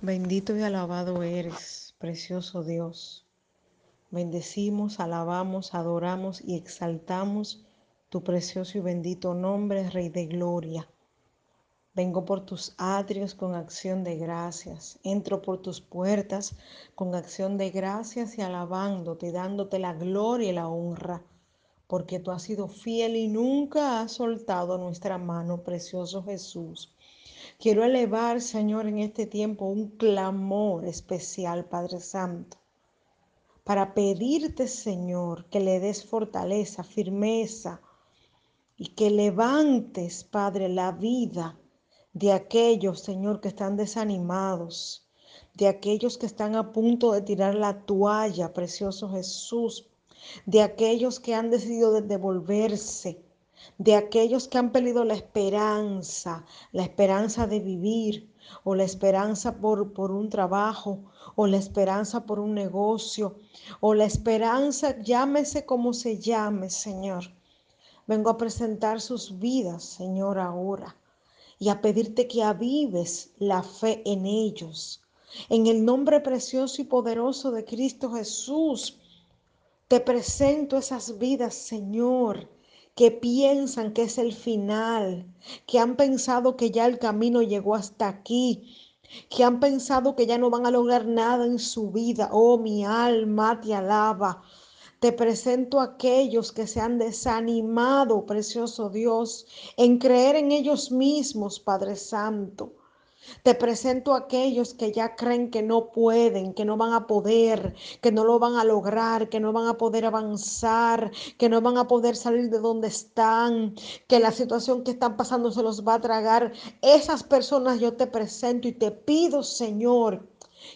Bendito y alabado eres, precioso Dios. Bendecimos, alabamos, adoramos y exaltamos tu precioso y bendito nombre, Rey de Gloria. Vengo por tus atrios con acción de gracias. Entro por tus puertas con acción de gracias y alabándote, dándote la gloria y la honra, porque tú has sido fiel y nunca has soltado nuestra mano, precioso Jesús. Quiero elevar, Señor, en este tiempo un clamor especial, Padre Santo, para pedirte, Señor, que le des fortaleza, firmeza y que levantes, Padre, la vida de aquellos, Señor, que están desanimados, de aquellos que están a punto de tirar la toalla, precioso Jesús, de aquellos que han decidido devolverse de aquellos que han perdido la esperanza, la esperanza de vivir, o la esperanza por, por un trabajo, o la esperanza por un negocio, o la esperanza, llámese como se llame, Señor. Vengo a presentar sus vidas, Señor, ahora, y a pedirte que avives la fe en ellos. En el nombre precioso y poderoso de Cristo Jesús, te presento esas vidas, Señor que piensan que es el final, que han pensado que ya el camino llegó hasta aquí, que han pensado que ya no van a lograr nada en su vida. Oh, mi alma te alaba. Te presento a aquellos que se han desanimado, precioso Dios, en creer en ellos mismos, Padre Santo. Te presento a aquellos que ya creen que no pueden, que no van a poder, que no lo van a lograr, que no van a poder avanzar, que no van a poder salir de donde están, que la situación que están pasando se los va a tragar. Esas personas yo te presento y te pido, Señor,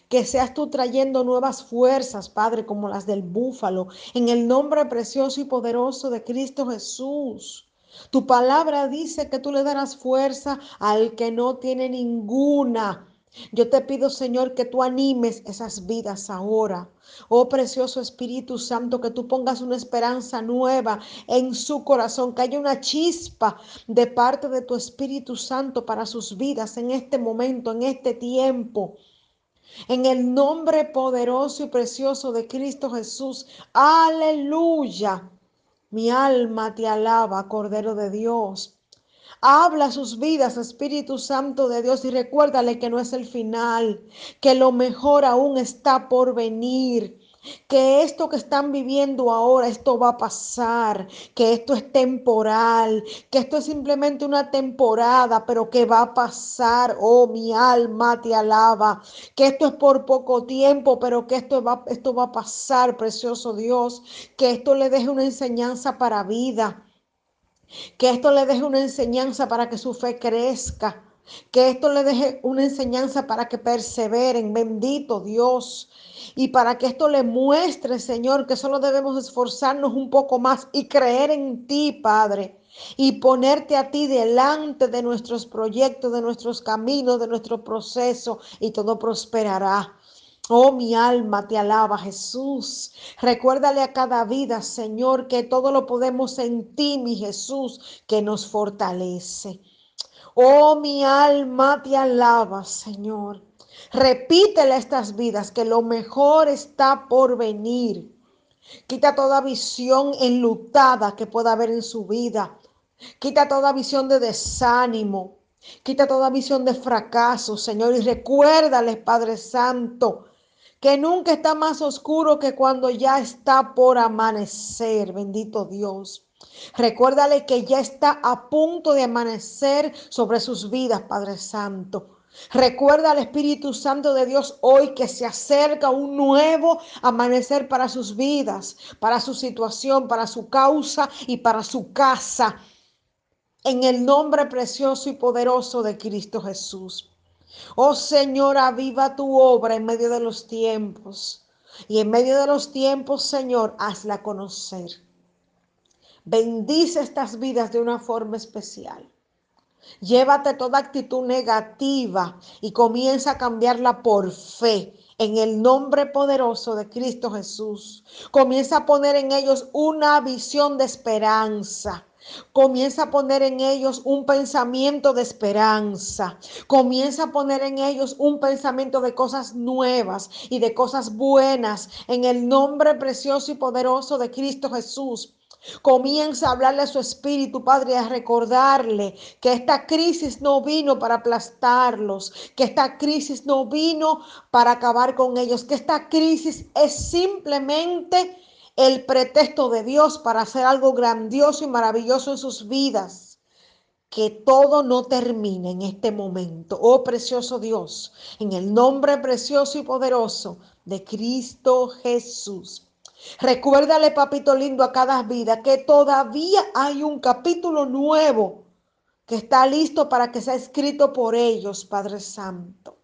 que seas tú trayendo nuevas fuerzas, Padre, como las del búfalo, en el nombre precioso y poderoso de Cristo Jesús. Tu palabra dice que tú le darás fuerza al que no tiene ninguna. Yo te pido, Señor, que tú animes esas vidas ahora. Oh precioso Espíritu Santo, que tú pongas una esperanza nueva en su corazón, que haya una chispa de parte de tu Espíritu Santo para sus vidas en este momento, en este tiempo. En el nombre poderoso y precioso de Cristo Jesús. Aleluya. Mi alma te alaba, Cordero de Dios. Habla sus vidas, Espíritu Santo de Dios, y recuérdale que no es el final, que lo mejor aún está por venir que esto que están viviendo ahora, esto va a pasar, que esto es temporal, que esto es simplemente una temporada, pero que va a pasar. Oh, mi alma te alaba, que esto es por poco tiempo, pero que esto va, esto va a pasar, precioso Dios, que esto le deje una enseñanza para vida, que esto le deje una enseñanza para que su fe crezca. Que esto le deje una enseñanza para que perseveren, bendito Dios. Y para que esto le muestre, Señor, que solo debemos esforzarnos un poco más y creer en ti, Padre. Y ponerte a ti delante de nuestros proyectos, de nuestros caminos, de nuestro proceso, y todo prosperará. Oh, mi alma te alaba, Jesús. Recuérdale a cada vida, Señor, que todo lo podemos en ti, mi Jesús, que nos fortalece. Oh, mi alma te alaba, Señor. Repítele estas vidas que lo mejor está por venir. Quita toda visión enlutada que pueda haber en su vida. Quita toda visión de desánimo. Quita toda visión de fracaso, Señor. Y recuérdales, Padre Santo, que nunca está más oscuro que cuando ya está por amanecer. Bendito Dios. Recuérdale que ya está a punto de amanecer sobre sus vidas, Padre Santo. Recuerda al Espíritu Santo de Dios hoy que se acerca un nuevo amanecer para sus vidas, para su situación, para su causa y para su casa. En el nombre precioso y poderoso de Cristo Jesús. Oh Señor, aviva tu obra en medio de los tiempos. Y en medio de los tiempos, Señor, hazla conocer. Bendice estas vidas de una forma especial. Llévate toda actitud negativa y comienza a cambiarla por fe en el nombre poderoso de Cristo Jesús. Comienza a poner en ellos una visión de esperanza. Comienza a poner en ellos un pensamiento de esperanza. Comienza a poner en ellos un pensamiento de cosas nuevas y de cosas buenas en el nombre precioso y poderoso de Cristo Jesús. Comienza a hablarle a su espíritu, Padre, a recordarle que esta crisis no vino para aplastarlos, que esta crisis no vino para acabar con ellos, que esta crisis es simplemente el pretexto de Dios para hacer algo grandioso y maravilloso en sus vidas. Que todo no termine en este momento. Oh precioso Dios, en el nombre precioso y poderoso de Cristo Jesús. Recuérdale, papito lindo, a cada vida que todavía hay un capítulo nuevo que está listo para que sea escrito por ellos, Padre Santo.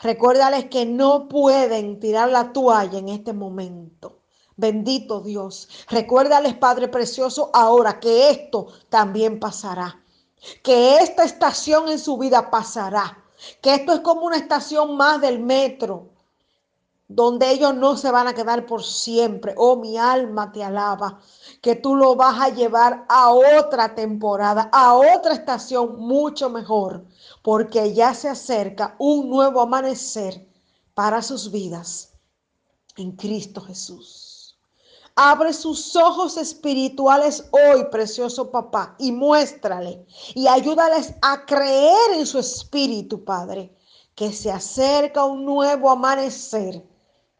Recuérdales que no pueden tirar la toalla en este momento. Bendito Dios. Recuérdales, Padre Precioso, ahora que esto también pasará. Que esta estación en su vida pasará. Que esto es como una estación más del metro donde ellos no se van a quedar por siempre. Oh, mi alma te alaba, que tú lo vas a llevar a otra temporada, a otra estación mucho mejor, porque ya se acerca un nuevo amanecer para sus vidas en Cristo Jesús. Abre sus ojos espirituales hoy, precioso papá, y muéstrale y ayúdales a creer en su espíritu, Padre, que se acerca un nuevo amanecer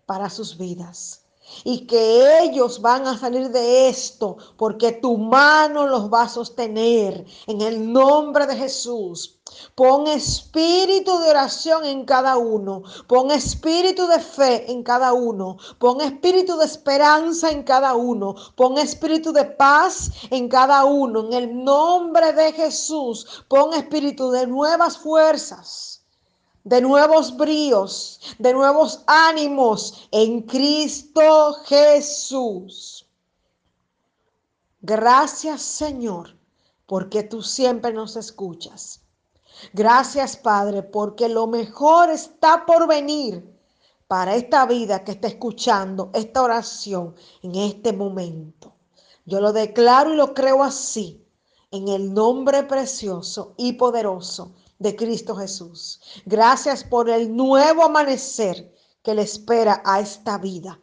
para sus vidas. Y que ellos van a salir de esto porque tu mano los va a sostener en el nombre de Jesús. Pon espíritu de oración en cada uno. Pon espíritu de fe en cada uno. Pon espíritu de esperanza en cada uno. Pon espíritu de paz en cada uno. En el nombre de Jesús. Pon espíritu de nuevas fuerzas de nuevos bríos, de nuevos ánimos en Cristo Jesús. Gracias Señor, porque tú siempre nos escuchas. Gracias Padre, porque lo mejor está por venir para esta vida que está escuchando esta oración en este momento. Yo lo declaro y lo creo así, en el nombre precioso y poderoso de Cristo Jesús. Gracias por el nuevo amanecer que le espera a esta vida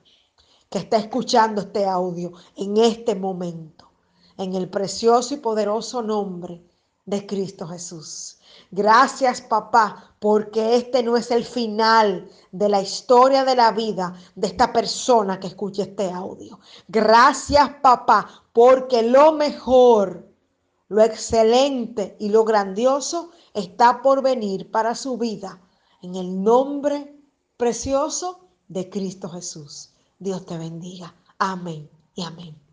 que está escuchando este audio en este momento, en el precioso y poderoso nombre de Cristo Jesús. Gracias papá, porque este no es el final de la historia de la vida de esta persona que escucha este audio. Gracias papá, porque lo mejor, lo excelente y lo grandioso está por venir para su vida en el nombre precioso de Cristo Jesús. Dios te bendiga. Amén y amén.